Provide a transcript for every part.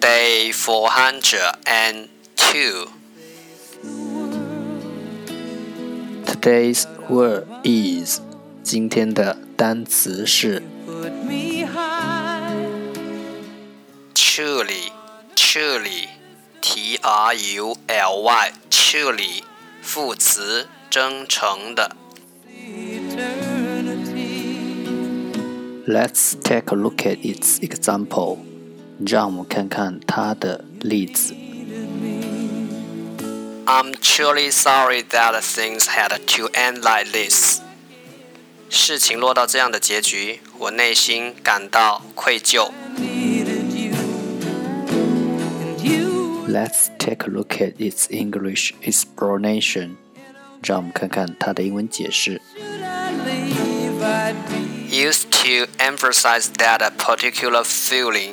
Day 402 Today's word is 今天的单词是处理处理 T R U L Y T 处理副词真诚的 Let's take a look at its example. 让我们看看他的例子。I'm truly sorry that things had to end like this。事情落到这样的结局，我内心感到愧疚。Let's take a look at its English explanation。让我们看看它的英文解释。Used to emphasize that a particular feeling。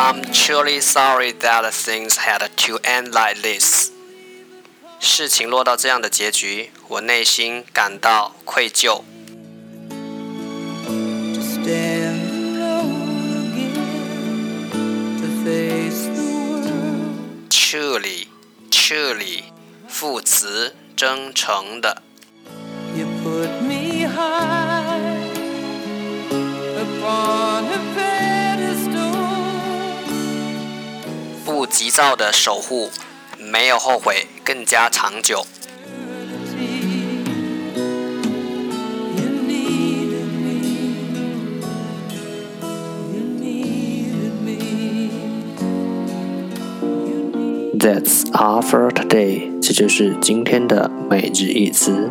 I'm truly sorry that things had to end like this。事情落到这样的结局，我内心感到愧疚。Truly, truly，副词，真诚的。You put 不急躁的守护，没有后悔，更加长久。That's a l r for today，这就是今天的每日一词。